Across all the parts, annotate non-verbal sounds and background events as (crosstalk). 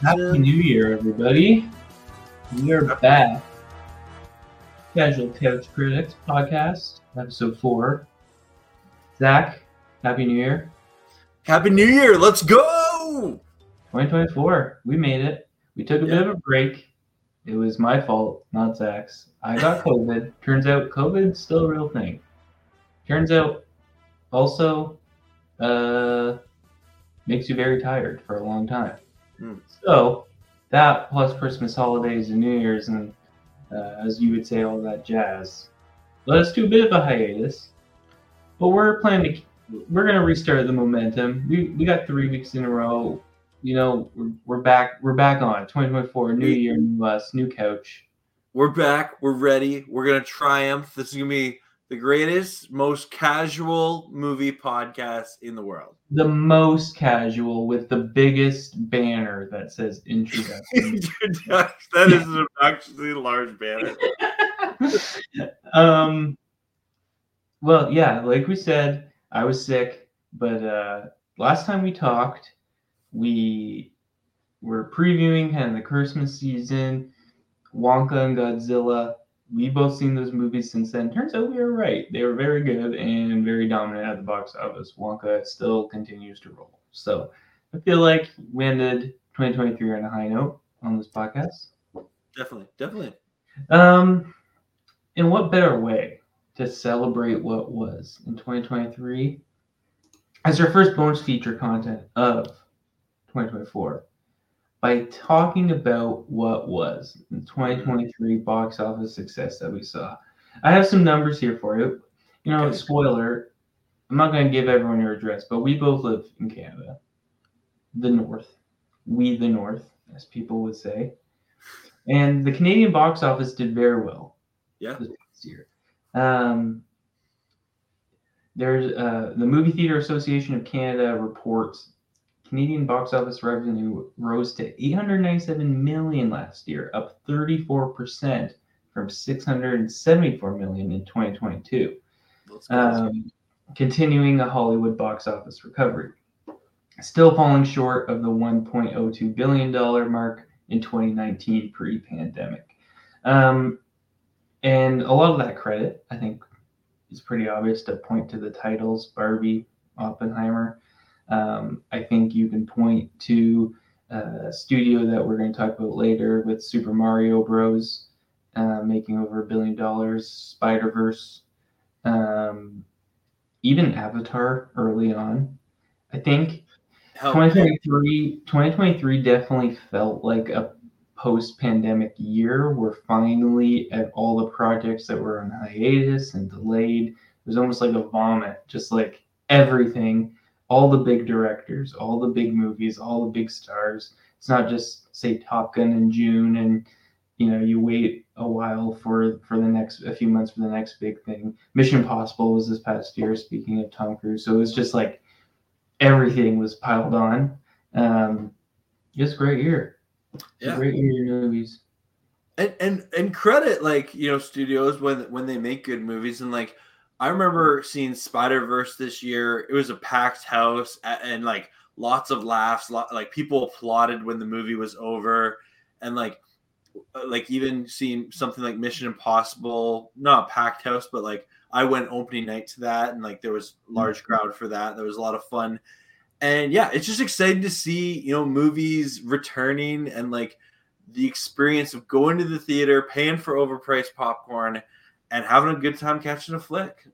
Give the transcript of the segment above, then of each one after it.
Happy New Year, everybody. We are back. Casual Couch Critics Podcast, episode four. Zach, Happy New Year. Happy New Year. Let's go. 2024. We made it. We took a bit of a break. It was my fault, not Zach's. I got COVID. Turns out COVID's still a real thing. Turns out also uh, makes you very tired for a long time. Mm. So that plus Christmas holidays and New Year's and uh, as you would say, all that jazz. Let us do a bit of a hiatus, but we're planning to. We're gonna restart the momentum. We we got three weeks in a row. You know, we're, we're back. We're back on 2024. New year, new us, new couch. We're back. We're ready. We're gonna triumph. This is gonna be the greatest, most casual movie podcast in the world. The most casual with the biggest banner that says introduction. (laughs) that is an actually large banner. (laughs) um well yeah like we said i was sick but uh last time we talked we were previewing kind of the christmas season wonka and godzilla we both seen those movies since then. Turns out we were right. They were very good and very dominant at the box office. Wonka still continues to roll. So i feel like we ended 2023 on a high note on this podcast. Definitely, definitely. um, in what better way to celebrate what was in 2023 as our first bonus feature content of 2024 by talking about what was the 2023 box office success that we saw. I have some numbers here for you. You know, Okay. spoiler, I'm not going to give everyone your address, but we both live in Canada, the North. We, the North, as people would say. And the Canadian box office did very well Yeah. this past year. Um, there's uh, the Movie Theater Association of Canada reports Canadian box office revenue rose to 897 million last year, up 34% from 674 million in 2022 um, continuing a Hollywood box office recovery. Still falling short of the 1.02 billion dollar mark in 2019 pre-pandemic. Um, and a lot of that credit, I think, is pretty obvious to point to the titles Barbie, Oppenheimer. Um, I think you can point to uh, a studio that we're going to talk about later with Super Mario Bros. Uh, making over a billion dollars, Spider Verse, um, even Avatar early on. I think Help. 2023, 2023 definitely felt like a post-pandemic year. We're finally at all the projects that were on hiatus and delayed. It was almost like a vomit, just like everything, all the big directors, all the big movies, all the big stars. It's not just say Top Gun in June and you know you wait a while for for the next a few months for the next big thing. Mission Impossible was this past year. Speaking of Tom Cruise, so it was just like everything was piled on. Um, a great year. Yeah. great year in movies. and and and credit like you know studios when when they make good movies and like I remember seeing Spider Verse this year. It was a packed house a- and like lots of laughs. Lot, like people applauded when the movie was over, and like uh, like even seeing something like Mission Impossible, not a packed house, but like I went opening night to that, and like there was large crowd for that. There was a lot of fun, and yeah, it's just exciting to see you know movies returning and like the experience of going to the theater, paying for overpriced popcorn, and having a good time catching a flick.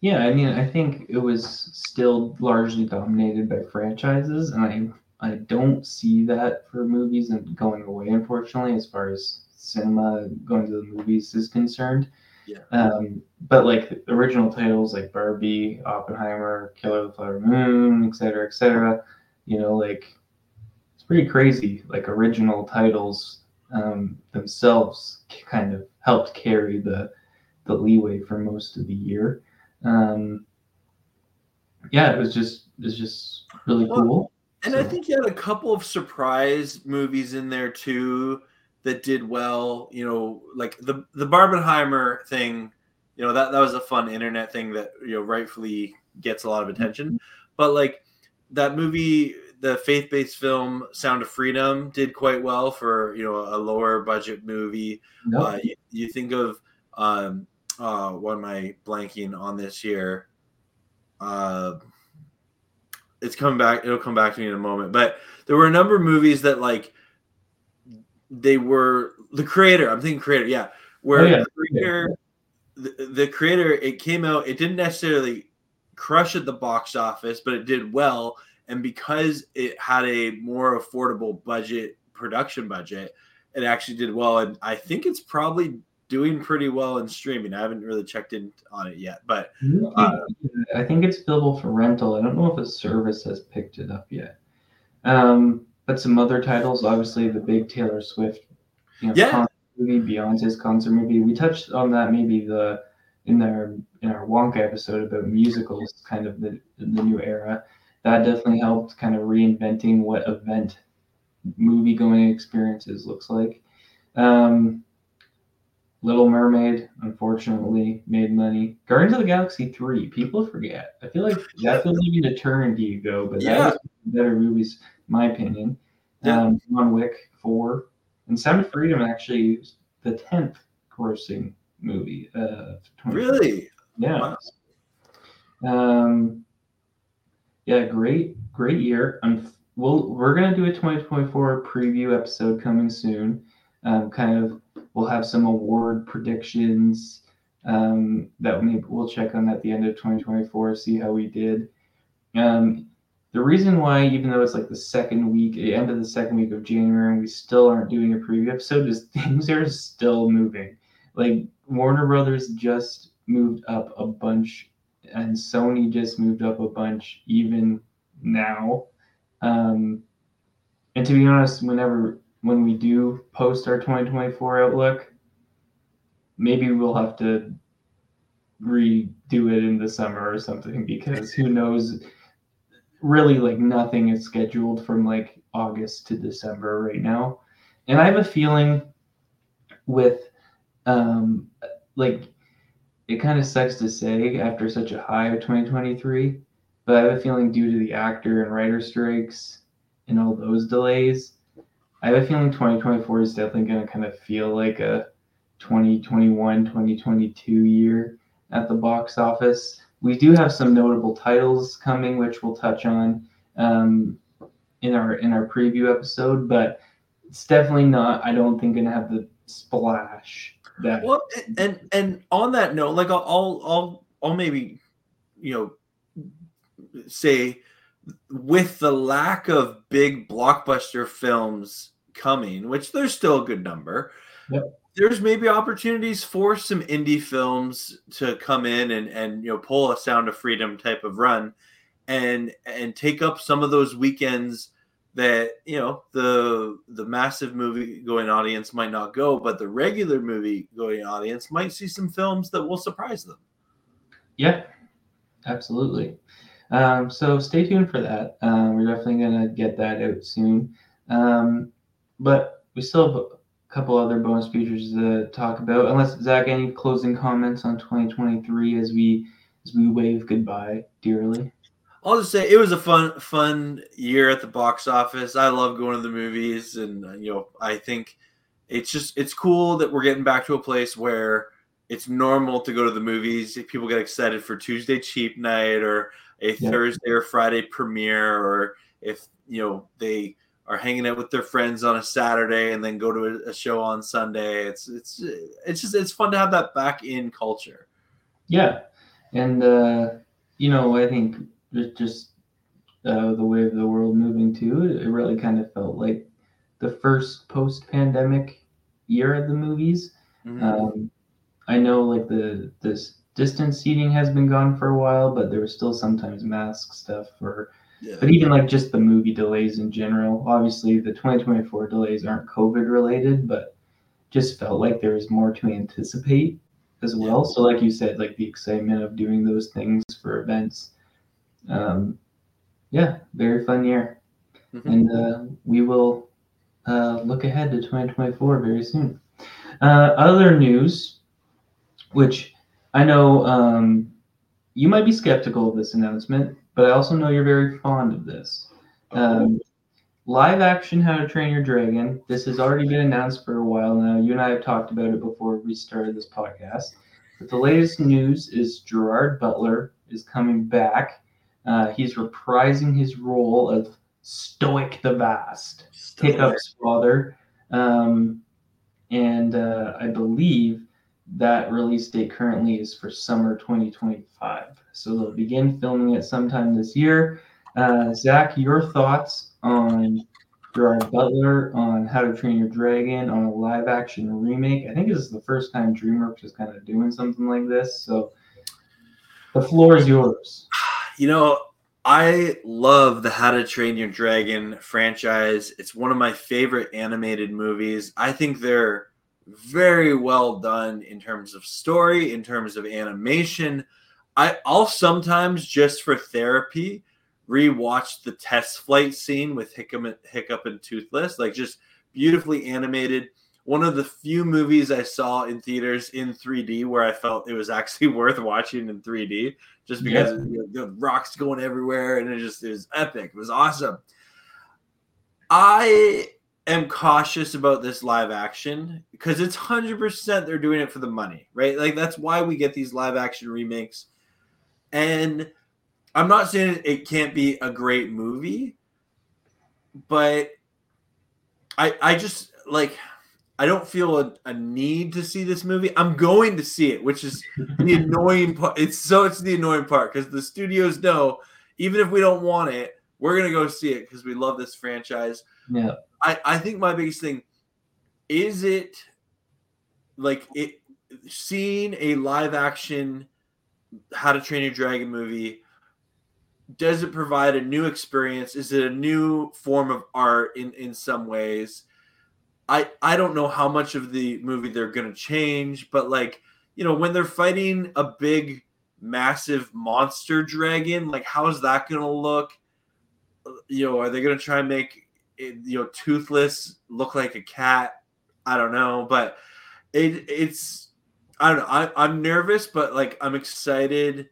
Yeah, I mean, I think it was still largely dominated by franchises, and I I don't see that for movies and going away, unfortunately, as far as cinema going to the movies is concerned. Yeah. Um, but like the original titles like Barbie, Oppenheimer, Killer of the Flower Moon, et cetera, et cetera, you know, like it's pretty crazy. Like original titles um, themselves kind of helped carry the the leeway for most of the year. Um, yeah, it was just it was just really Well, cool. And I think you had a couple of surprise movies in there too that did well. You know, like the the Barbenheimer thing. You know that that was a fun internet thing that you know rightfully gets a lot of attention. but like that movie, the faith-based film Sound of Freedom, did quite well for you know a lower budget movie. Nope. Uh, you, you think of um, uh, what am I blanking on this year? Uh, it's coming back. It'll come back to me in a moment. But there were a number of movies that like they were the creator. I'm thinking creator. Yeah, where Oh, yeah. the creator, the, the creator, it came out. It didn't necessarily crush at the box office, but it did well. And because it had a more affordable budget, production budget, it actually did well. And I think it's probably doing pretty well in streaming. I haven't really checked in on it yet, but Uh, I think it's available for rental. I don't know if a service has picked it up yet. Um, but some other titles, obviously the big Taylor Swift, you know, Yeah. concert movie, Beyonce's concert movie. We touched on that maybe the in our in our Wonka episode about musicals, kind of the the new era. That definitely helped kind of reinventing what event movie going experiences looks like. Um, Little Mermaid, unfortunately, made money. Guardians of the Galaxy 3, people forget. I feel like that feels like an eternity ago, but Yeah. that was better movies, in my opinion. Yeah. Um, John Wick 4. And Sound of Freedom actually is the 10th grossing movie. Uh, really, Yeah. Wow. Um, yeah, great, great year. Um, we'll we're gonna do a 2024 preview episode coming soon. Um, kind of, we'll have some award predictions. Um, that we'll check on at the end of 2024, see how we did. Um, the reason why, even though it's like the second week, the end of the second week of January, and we still aren't doing a preview episode, is (laughs) things are still moving. Like Warner Brothers just moved up a bunch and Sony just moved up a bunch even now. Um, and to be honest, whenever when we do post our 2024 outlook, maybe we'll have to redo it in the summer or something because who knows really like nothing is scheduled from like August to December right now. And I have a feeling with um like it kind of sucks to say after such a high of 2023, but I have a feeling due to the actor and writer strikes and all those delays, I have a feeling 2024 is definitely going to kind of feel like a 2021 2022 year at the box office. We do have some notable titles coming, which we'll touch on um, in our in our preview episode, but it's definitely not. I don't think going to have the splash that Well, and and on that note, like I'll I'll I'll, I'll maybe you know say with the lack of big blockbuster films coming, which there's still a good number. Yep. There's maybe opportunities for some indie films to come in and and you know pull a Sound of Freedom type of run, and and take up some of those weekends that you know the the massive movie going audience might not go but the regular movie going audience might see some films that will surprise them Yeah, absolutely. Um, so stay tuned for that. Um, we're definitely gonna get that out soon. Um, but we still have a couple other bonus features to talk about. Unless Zach, any closing comments on 2023 as we as we wave goodbye dearly. i'll just say it was a fun fun year at the box office i love going to the movies and you know i think it's just it's cool that we're getting back to a place where it's normal to go to the movies people get excited for tuesday cheap night or a Yeah. thursday or friday premiere or if you know they are hanging out with their friends on a Saturday and then go to a, show on Sunday. It's it's it's just it's fun to have that back in culture. Yeah, and uh, you know I think just just uh, the way of the world moving too, it really kind of felt like the first post-pandemic year of the movies. Mhm. Um, I know like the this distance seating has been gone for a while, but there was still sometimes mask stuff for. yeah. But even like just the movie delays in general. Obviously, the 2024 delays aren't COVID related, but just felt like there was more to anticipate as well. So, like you said, like the excitement of doing those things for events. Um, yeah, very fun year, Mhm. and uh, we will uh, look ahead to 2024 very soon. Uh, other news, which I know um, you might be skeptical of this announcement, but I also know you're very fond of this. Um, live action How to Train Your Dragon. This has already been announced for a while now. You and I have talked about it before we started this podcast. But the latest news is Gerard Butler is coming back. Uh, he's reprising his role of Stoic the Vast, Stoic. Hiccup's father. Um, and uh, I believe that release date currently is for summer 2025. So they'll begin filming it sometime this year. Uh, Zach, your thoughts on Gerard Butler, on How to Train Your Dragon, on a live action remake? I think this is the first time DreamWorks is kind of doing something like this. So the floor is yours. You know, I love the How to Train Your Dragon franchise. It's one of my favorite animated movies. I think they're very well done in terms of story, in terms of animation. I, I'll sometimes just for therapy rewatch the test flight scene with Hiccup, Hiccup and Toothless, like just beautifully animated. One of the few movies I saw in theaters in 3D where I felt it was actually (laughs) worth watching in 3D, just because Yeah. you know, the rocks going everywhere and it just it was epic. It was awesome. I am cautious about this live action because it's 100% they're doing it for the money, right? Like that's why we get these live action remakes. And I'm not saying it can't be a great movie, but I I just like I don't feel a, a need to see this movie. I'm going to see it, which is the (laughs) annoying part. It's so it's the annoying part because the studios know even if we don't want it, we're gonna go see it because we love this franchise. Yeah. I, I think my biggest thing is it like it seeing a live action how to train your dragon movie does it provide a new experience? Is it a new form of art in in some ways? I i don't know how much of the movie they're to change but like you know when they're fighting a big massive monster dragon like how's that to look? Uh, you know are they to try and make it, you know toothless look like a cat. I don't know but it it's i don't know. I, i'm nervous but like i'm excited.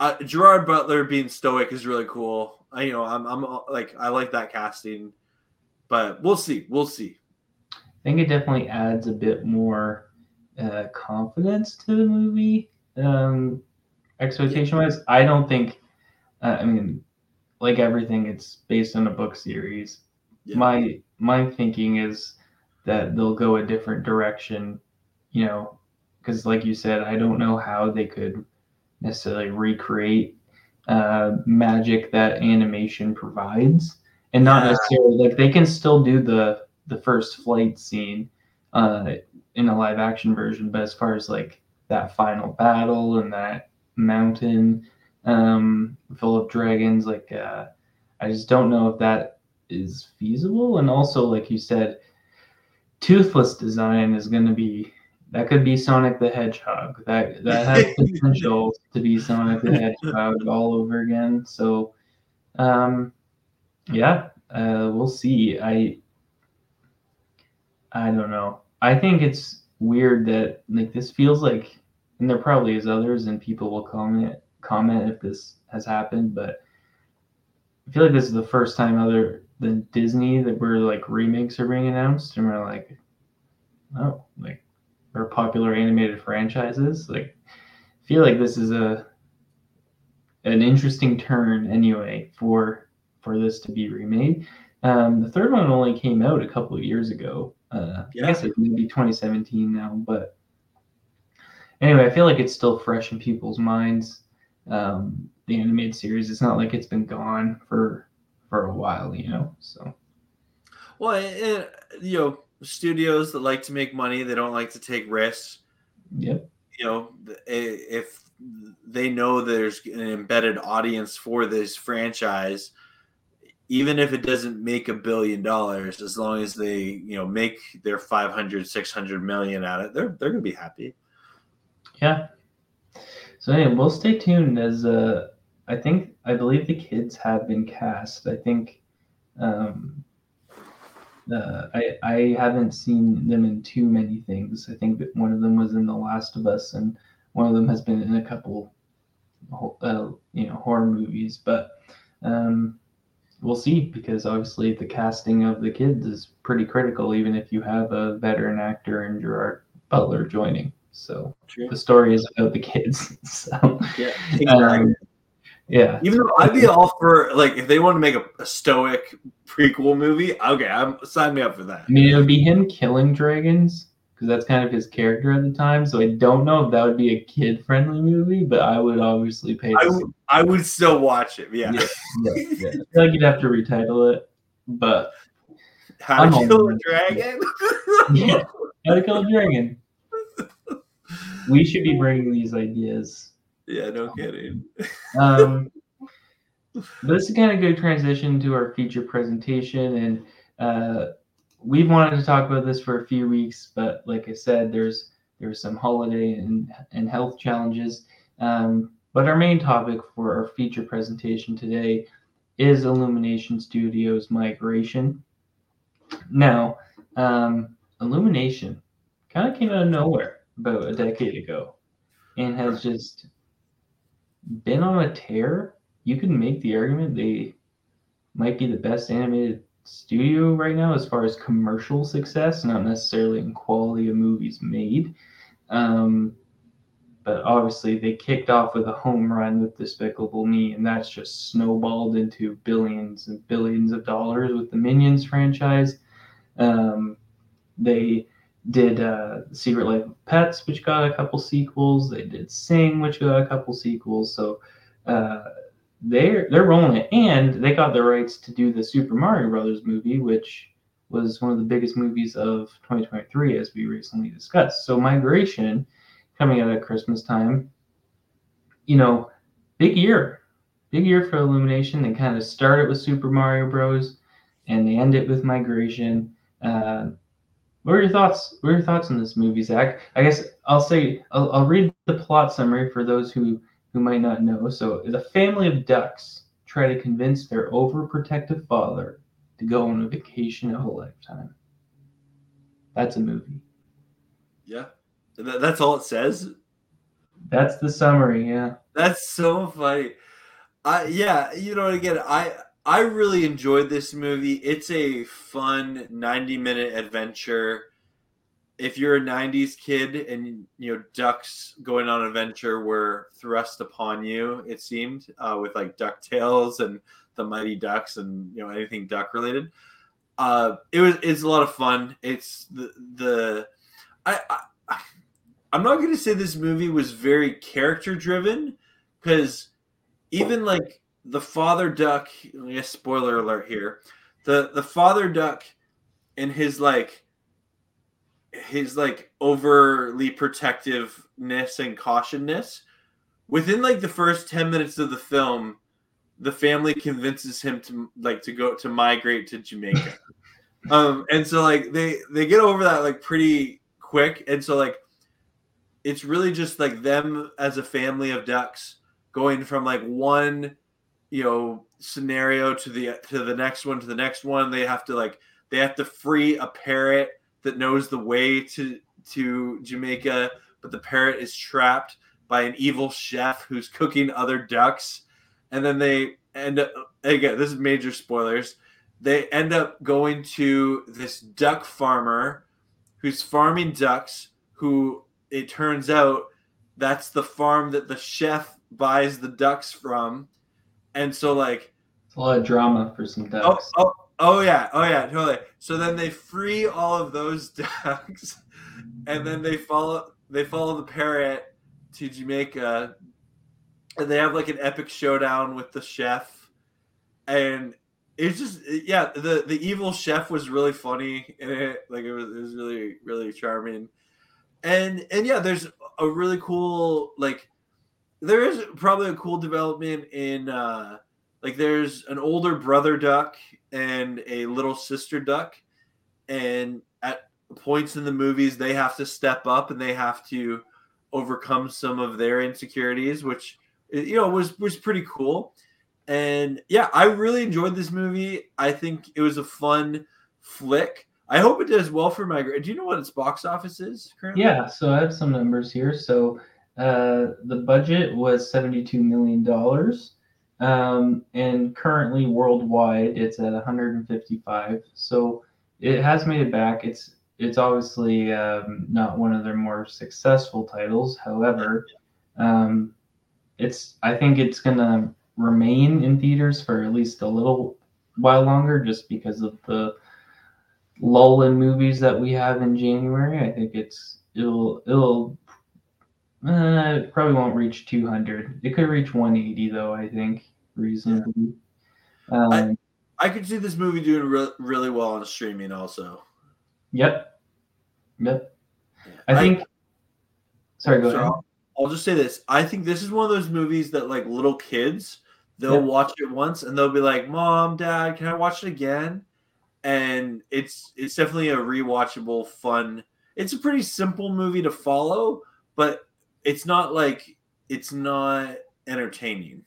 Uh, gerard butler being stoic is really cool. I, you know i'm i'm like i like that casting but we'll see. We'll see. I think it definitely adds a bit more uh, confidence to the movie. Um, expectation wise, I don't think. Uh, I mean, like everything, it's based on a book series. Yeah. My my thinking is that they'll go a different direction. You know, because like you said, I don't know how they could necessarily recreate uh, magic that animation provides, and not Yeah. necessarily like they can still do the the first flight scene uh, in a live action version, but as far as like that final battle and that mountain um, full of dragons, like uh, I just don't know if that is feasible. And also, like you said, toothless design is going to be that could be Sonic the Hedgehog. That that has (laughs) potential to be Sonic the Hedgehog all over again. So, um, yeah, uh, we'll see. I I don't know. I think it's weird that like this feels like, and there probably is others, and people will comment comment if this has happened, but I feel like this is the first time other than Disney that we're like remakes are being announced, and we're like, oh, like or popular animated franchises. Like, I feel like this is a an interesting turn anyway for for this to be remade. Um, the third one only came out a couple of years ago. Uh, Yeah. I guess it may be 2017 now, but anyway, I feel like it's still fresh in people's minds. Um, the animated series, it's not like it's been gone for for a while, you know. So well eh, you know studios that like to make money they don't like to take risks yep, you know if they know there's an embedded audience for this franchise even if it doesn't make a billion dollars as long as they you know make their 500 600 million at it they're they're gonna be happy yeah. So anyway, we'll stay tuned as uh, I think I believe the kids have been cast. I think um, uh, I I haven't seen them in too many things. I think one of them was in The Last of Us, and one of them has been in a couple uh, you know horror movies, but um, we'll see because obviously the casting of the kids is pretty critical, even if you have a veteran actor and Gerard Butler joining. So True. the story is about the kids. (laughs) So yeah, exactly. um, yeah. Even though I'd be all for like if they want to make a, a, stoic prequel movie, okay, I'm sign me up for that. I mean, it would be him killing dragons because that's kind of his character at the time. So I don't know if that would be a kid friendly movie, but I would obviously pay. I would, I would still watch it. Yeah. yeah, yeah, yeah. (laughs) I feel like you'd have to retitle it, but How to Kill a Dragon. (laughs) yeah, How to Kill a Dragon. We should be bringing these ideas. Yeah, no kidding. (laughs) um, this is kind of good transition to our feature presentation and. Uh, we've wanted to talk about this for a few weeks, but like I said, there's there's some holiday and, and health challenges. Um, but our main topic for our feature presentation today is Illumination Studios migration. Now, um, Illumination kind of came out of nowhere about a decade ago and has just been on a tear. You can make the argument they might be the best animated studio right now as far as commercial success, not necessarily in quality of movies made. Um, but obviously, they kicked off with a home run with Despicable Me, and that's just snowballed into billions and billions of dollars with the Minions franchise. Um, they did uh, Secret Life of Pets, which got a couple sequels. They did Sing, which got a couple sequels. So uh, they're they're rolling it, and they got the rights to do the Super Mario Brothers movie, which was one of the biggest movies of 2023, as we recently discussed. So migration coming out at Christmas time, you know, big year, big year for Illumination. They kind of started with Super Mario Bros. and they end it with migration. Uh, what are your thoughts? What are your thoughts on this movie, Zach? I guess I'll say I'll, I'll read the plot summary for those who who might not know. So, the family of ducks try to convince their overprotective father to go on a vacation of a lifetime. That's a movie. Yeah. That's all it says? That's the summary, yeah. That's so funny. I yeah, you know again, I I really enjoyed this movie. It's a fun 90 minute adventure if you're a 90s kid and you know ducks going on adventure were thrust upon you it seemed uh, with like ducktales and the mighty ducks and you know anything duck related uh, it was it's a lot of fun it's the the i, I i'm not going to say this movie was very character driven because even like the father duck yes spoiler alert here. The the father duck and his like his like overly protectiveness and cautionness within like the first 10 minutes of the film the family convinces him to like to go to migrate to jamaica. (laughs) Um and so like they they get over that like pretty quick. And so like it's really just like them as a family of ducks going from like one you know scenario to the to the next one to the next one they have to like they have to free a parrot that knows the way to to Jamaica, but the parrot is trapped by an evil chef who's cooking other ducks, and then they end up again. This is major spoilers. They end up going to this duck farmer who's farming ducks. Who it turns out that's the farm that the chef buys the ducks from, and so like it's a lot of drama for some ducks. Oh, oh, Oh yeah, oh yeah, totally. So then they free all of those (laughs) ducks, and then they follow they follow the parrot to Jamaica, and they have like an epic showdown with the chef, and it's just yeah, the the evil chef was really funny in it. Like it was it was really really charming, and and yeah, there's a really cool like there is probably a cool development in. uh like there's an older brother duck and a little sister duck. And at points in the movies they have to step up and they have to overcome some of their insecurities which you know was was pretty cool. And yeah i really enjoyed this movie. I think it was a fun flick. I hope it does well for my do you know what its box office is currently? Yeah so i have some numbers here. So Uh, the budget was $72 million. Um, and currently worldwide, it's at 155. So it has made it back. It's it's obviously um, not one of their more successful titles. However, um, it's I think it's gonna remain in theaters for at least a little while longer, just because of the lull in movies that we have in January. I think it's it'll it'll uh, it probably won't reach 200. It could reach 180 though. I think reasonably. Um, I, I could see this movie doing re- really well on streaming also. Yep. Yep. I think. I, sorry, go so ahead. I'll, I'll just say this. I think this is one of those movies that like little kids they'll yep. watch it once and they'll be like, "Mom, Dad, can I watch it again?" And it's it's definitely a rewatchable, fun. It's a pretty simple movie to follow, but it's not like it's not entertaining.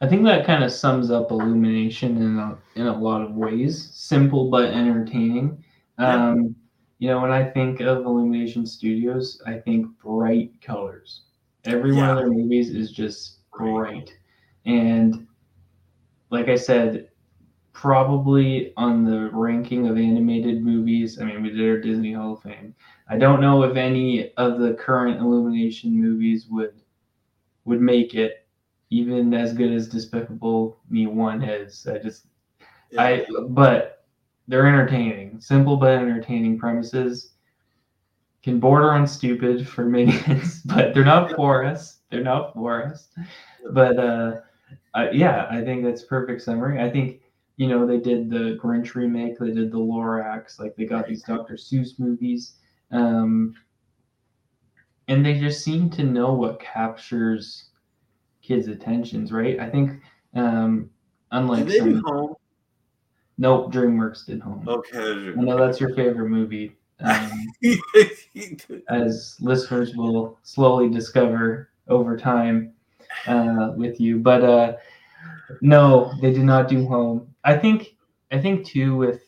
I think that kind of sums up Illumination in a, in a lot of ways. Simple but entertaining. Um, you know, when I think of Illumination Studios, I think bright colors. Every yeah. one of their movies is just bright. And like I said, probably on the ranking of animated movies, I we Disney Hall of Fame. I don't know if any of the current Illumination movies would would make it even as good as Despicable Me One is. I just, yeah. I, but they're entertaining, simple but entertaining premises. Can border on stupid for (laughs) minions, but they're not for us. They're not for us. But uh, uh, yeah, I think that's perfect summary. I think you know they did the Grinch remake, they did the Lorax, like they got these Dr. Seuss movies, um, and they just seem to know what captures kids' attentions, right? I think um, unlike did they some, do home? Nope, DreamWorks did home. Okay. I know that's your favorite movie. Um, (laughs) as listeners will slowly discover over time uh, with you, but uh, no, they did not do home. I think I think too with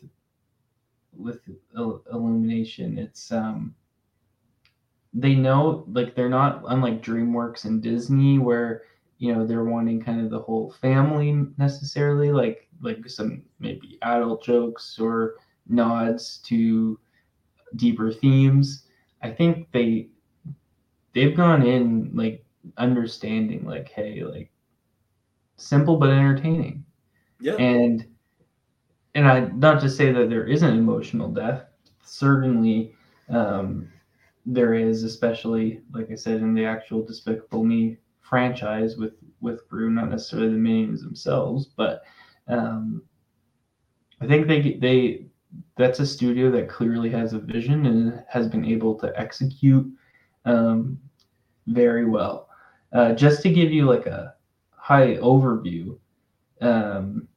with illumination, it's um, they know like they're not unlike DreamWorks and Disney where you know they're wanting kind of the whole family necessarily like like some maybe adult jokes or nods to deeper themes i think they they've gone in like understanding like hey like simple but entertaining yeah and and i not to say that there isn't emotional depth certainly um there is especially like i said in the actual despicable me franchise with with Gru, not necessarily the minions themselves, but um, I think they they that's a studio that clearly has a vision and has been able to execute um, very well. Uh, just to give you like a high overview, um,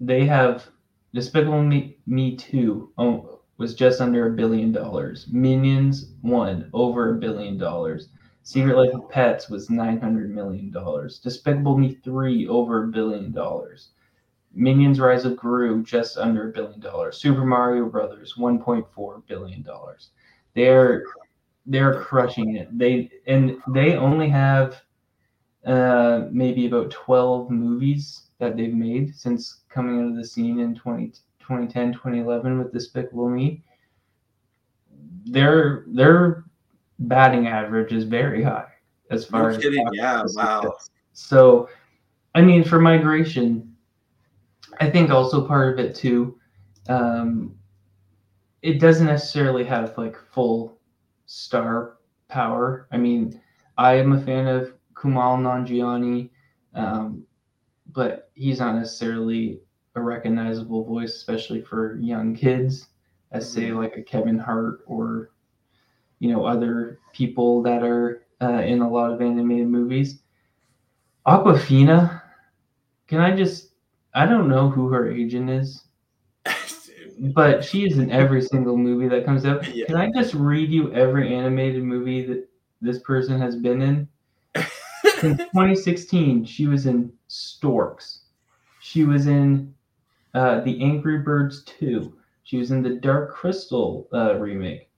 they have Despicable Me, Me 2 oh, was just under a billion dollars. Minions 1 over a billion dollars. Secret Life of Pets was $900 million. Despicable Me 3, over a billion dollars. Minions Rise of Gru, just under a billion dollars. Super Mario Brothers, $1.4 billion. They're they're crushing it. They and they only have uh, maybe about 12 movies that they've made since coming out of the scene in 20, 2010, 2011 with Despicable Me. They're they're batting average is very high as far no as kidding. yeah wow so i mean for migration i think also part of it too um, it doesn't necessarily have like full star power i mean i am a fan of kumail nanjiani um, but he's not necessarily a recognizable voice especially for young kids as say mm-hmm. like a kevin hart or you know other people that are uh, in a lot of animated movies. Awkwafina, can I just? I don't know who her agent is, (laughs) but she is in every single movie that comes out. Yeah. Can I just read you every animated movie that this person has been in? In (laughs) 2016, she was in Storks. She was in uh, the Angry Birds 2. She was in the Dark Crystal uh, remake.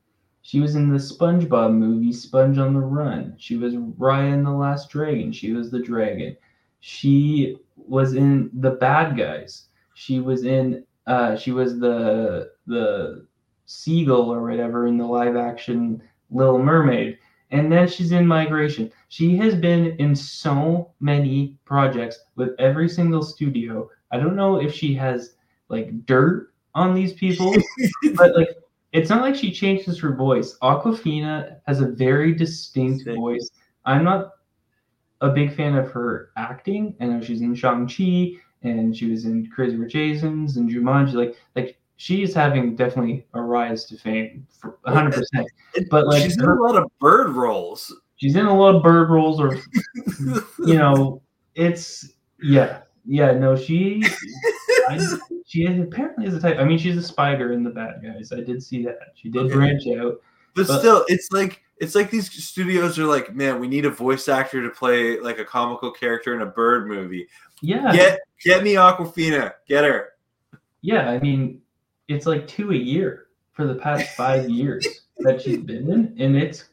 She was in the SpongeBob movie Sponge on the Run. She was Raya in the Last Dragon. She was the dragon. She was in The Bad Guys. She was in uh, she was the the seagull or whatever in the live action Little Mermaid. And then she's in Migration. She has been in so many projects with every single studio. I don't know if she has like dirt on these people, (laughs) but like it's not like she changes her voice. Awkwafina has a very distinct voice. I'm not a big fan of her acting. I know she's in Shang-Chi and she was in Crazy Rich Asians and Jumanji. Like, like she is having definitely a rise to fame for 100. percent But like, she's in a lot of bird roles. She's in a lot of bird roles, or you (laughs) know, it's yeah, yeah. No, she, I, (laughs) she apparently is a type. I mean, she's a spider in the Bad Guys. I did see that. She did okay. branch out. But, but still, it's like it's like these studios are like, man, we need a voice actor to play like a comical character in a bird movie. Yeah. Get get me Awkwafina, Get her. Yeah, I mean, it's like two a year for the past five (laughs) years that she's been in, and it's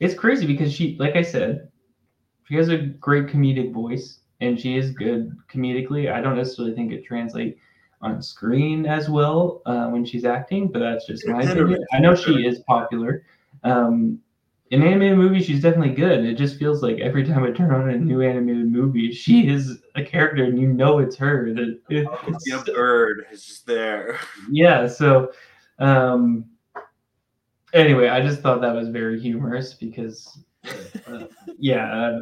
it's crazy because she, like I said, she has a great comedic voice and she is good comedically. I don't necessarily think it translates on screen as well uh, when she's acting, but that's just my opinion. I know she is popular. Um, in animated movies, she's definitely good. It just feels like every time I turn on a new animated movie, she is a character, and you know it's her. That it's a bird is just there. (laughs) Yeah. So, um, anyway, I just thought that was very humorous because, uh, yeah,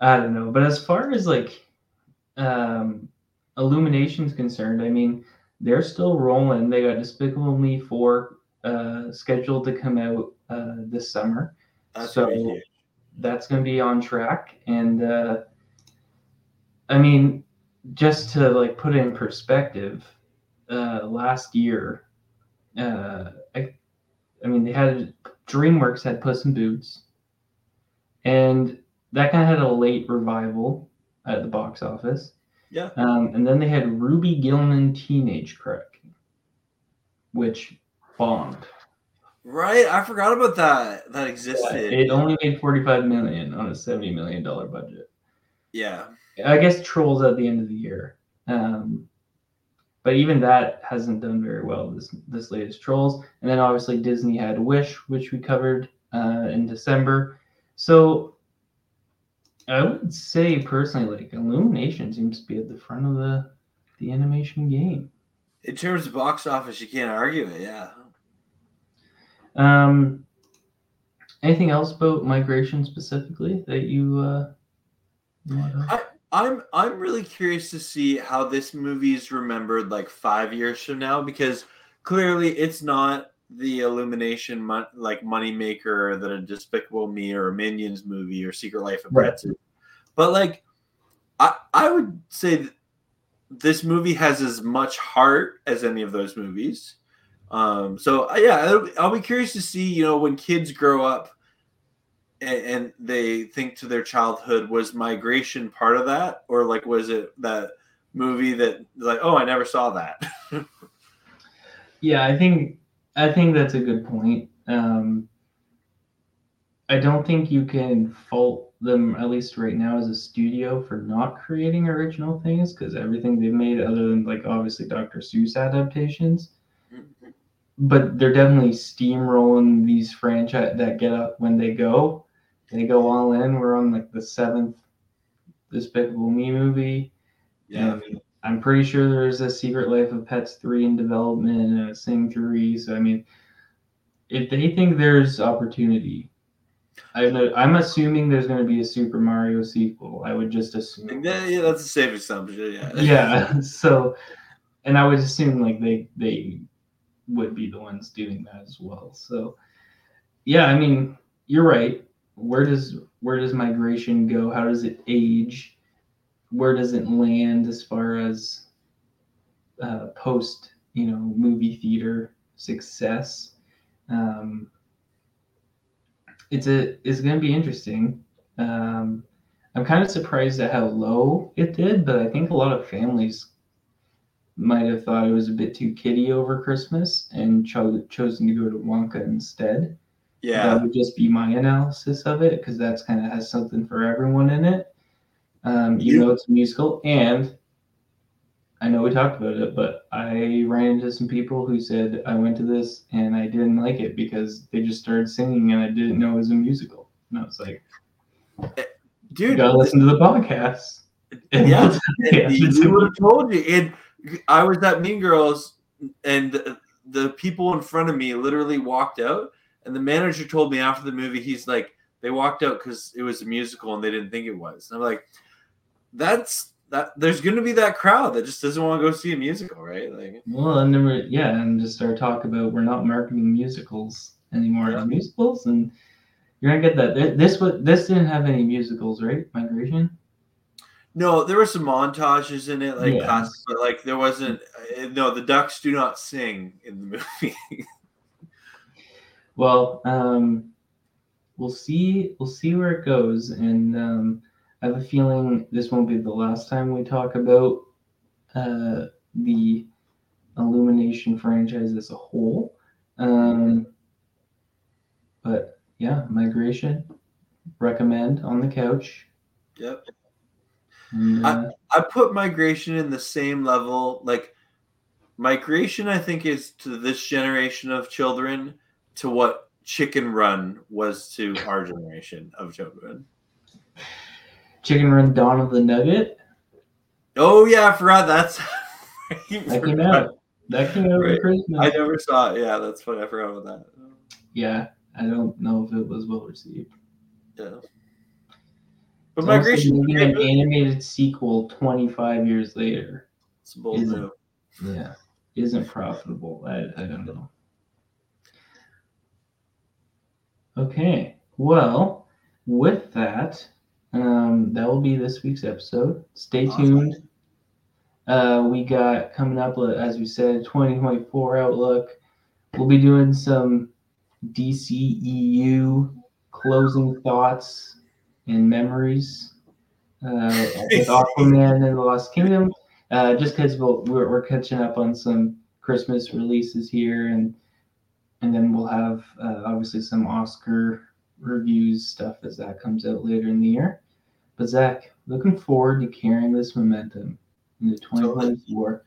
I, I don't know. But as far as like um, Illumination's concerned, I mean, they're still rolling. They got Despicable Me four uh, scheduled to come out uh, this summer. That's so that's going to be on track. And uh, I mean, just to like put it in perspective, uh, last year, uh, I, I mean, they had DreamWorks had Puss in Boots, and that kind of had a late revival at the box office. Yeah. Um, and then they had Ruby Gillman Teenage Kraken, which Right, I forgot about that. That existed. Yeah, it only made forty-five million on a seventy million dollar budget. Yeah, I guess Trolls at the end of the year, um, but even that hasn't done very well. This this latest Trolls, and then obviously Disney had Wish, which we covered uh, in December. So I would say personally, like Illumination seems to be at the front of the the animation game. In terms of box office, you can't argue it. Yeah. Um, anything else about migration specifically that you? Uh, I, I'm I'm really curious to see how this movie is remembered like five years from now because clearly it's not the Illumination mon- like moneymaker that a Despicable Me or a Minions movie or Secret Life of Pets right. But like, I I would say this movie has as much heart as any of those movies. Um, so uh, yeah, I'll, be curious to see, you know, when kids grow up and, and, they think to their childhood, was migration part of that, or like was it that movie that like, oh, I never saw that? (laughs) yeah, I think I think that's a good point. Um, I don't think you can fault them, at least right now, as a studio for not creating original things because everything they've made, other than like obviously Dr. Seuss adaptations, but they're definitely steamrolling these franchise that get up when they go. They go all in. We're on like the seventh Despicable Me movie. Yeah. And I'm pretty sure there's a Secret Life of Pets 3 in development and a Sing 3. So, I mean, if they think there's opportunity, I'm, I'm assuming there's going to be a Super Mario sequel. I would just assume. Yeah, yeah that's a safe assumption. Yeah. yeah. (laughs) So, and I would assume like they they would be the ones doing that as well. So yeah, I mean, you're right. Where does where does migration go? How does it age? Where does it land as far as uh, post, you know, movie theater success? Um, it's a it's going to be interesting. Um, I'm kind of surprised at how low it did, but I think a lot of families might have thought it was a bit too kiddie over Christmas and cho- chosen to go to Wonka instead. Yeah. That would just be my analysis of it because that's kind of has something for everyone in it. Um, you know, it's a musical, and I know we talked about it, but I ran into some people who said I went to this and I didn't like it because they just started singing and I didn't know it was a musical. And I was like, dude, you gotta listen to the podcast. (laughs) And Yeah. we'll (laughs) you. would have told you. And I was at Mean Girls, and the, the people in front of me literally walked out. And the manager told me after the movie, he's like, they walked out because it was a musical and they didn't think it was. And I'm like, that's that. There's going to be that crowd that just doesn't want to go see a musical, right? Like, Well, and then we're yeah, and just start talk about we're not marketing musicals anymore as musicals, and you're gonna get that. This was this didn't have any musicals, right? Migration. No, there were some montages in it, like, but like there wasn't. uh, No, the ducks do not sing in the (laughs) movie. Well, um, we'll see. We'll see where it goes, and um, I have a feeling this won't be the last time we talk about uh, the Illumination franchise as a whole. Um, but yeah, migration. Recommend on the couch. yep. And, uh, I put migration in the same level. Like migration, I think is to this generation of children to what Chicken Run was to our generation of children. Chicken Run Dawn of the Nugget. Oh yeah, I forgot that's. (laughs) That came out. That came out Right. Christmas. I never saw it. Yeah, that's funny. I forgot about that. Yeah, I don't know if it was well received. Yeah. It's But also migration, making an animated sequel 25 years later. it's bold Isn't- Yeah, isn't profitable. I, I don't know. Okay, well, with that, um, that will be this week's episode. Stay Awesome. tuned. Uh, we got coming up, uh, as we said, 2024 outlook. We'll be doing some DCEU closing thoughts and memories uh, with Aquaman and the Lost Kingdom. Uh, just because we'll, we're, we're catching up on some Christmas releases here, and and then we'll have uh, obviously some Oscar reviews stuff as that comes out later in the year. But Zach, looking forward to carrying this momentum into 2024.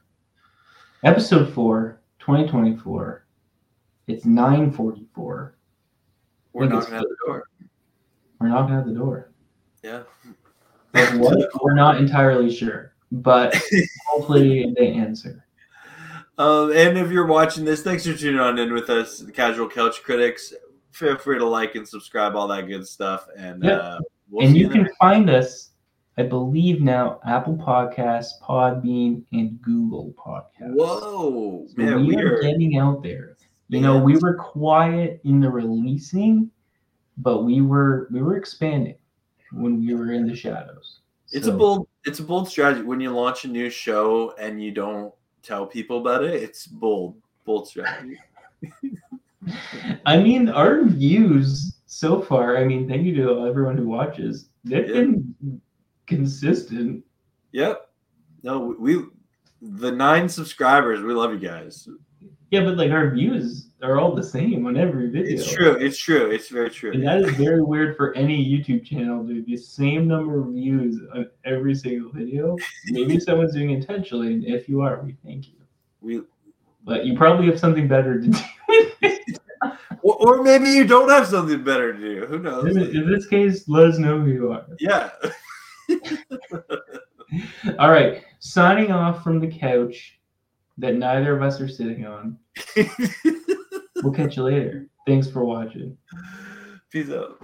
Episode 4, 2024. It's 944. We're knocking at the door. We're knocking at the door. Yeah. What? We're not entirely sure, but (laughs) hopefully they answer. Um, and if you're watching this, thanks for tuning on in with us, the Casual Couch Critics. Feel free to like and subscribe, all that good stuff. And Yep. uh, we'll and see you can then. find us, I believe now, Apple Podcasts, Podbean, and Google Podcasts. Whoa, So man, we we are are. getting out there. You know, we were quiet in the releasing, but we were we were expanding when we were in the shadows. It's a bold. It's a bold strategy when you launch a new show and you don't tell people about it. It's bold, bold strategy. (laughs) I mean, our views so far. I mean, thank you to everyone who watches. They've Yeah. been consistent. Yep. No, we the nine subscribers. We love you guys. Yeah, but like our views are all the same on every video. It's true. It's true. It's very true. And that is very weird for any YouTube channel to the same number of views on every single video. Maybe (laughs) someone's doing it intentionally, and if you are, we thank you. We But you probably have something better to do. (laughs) or, or maybe you don't have something better to do. Who knows? in, in this case, let us know who you are. Yeah. (laughs) All right, signing off from the couch that neither of us are sitting on. (laughs) We'll catch you later. Thanks for watching. Peace out.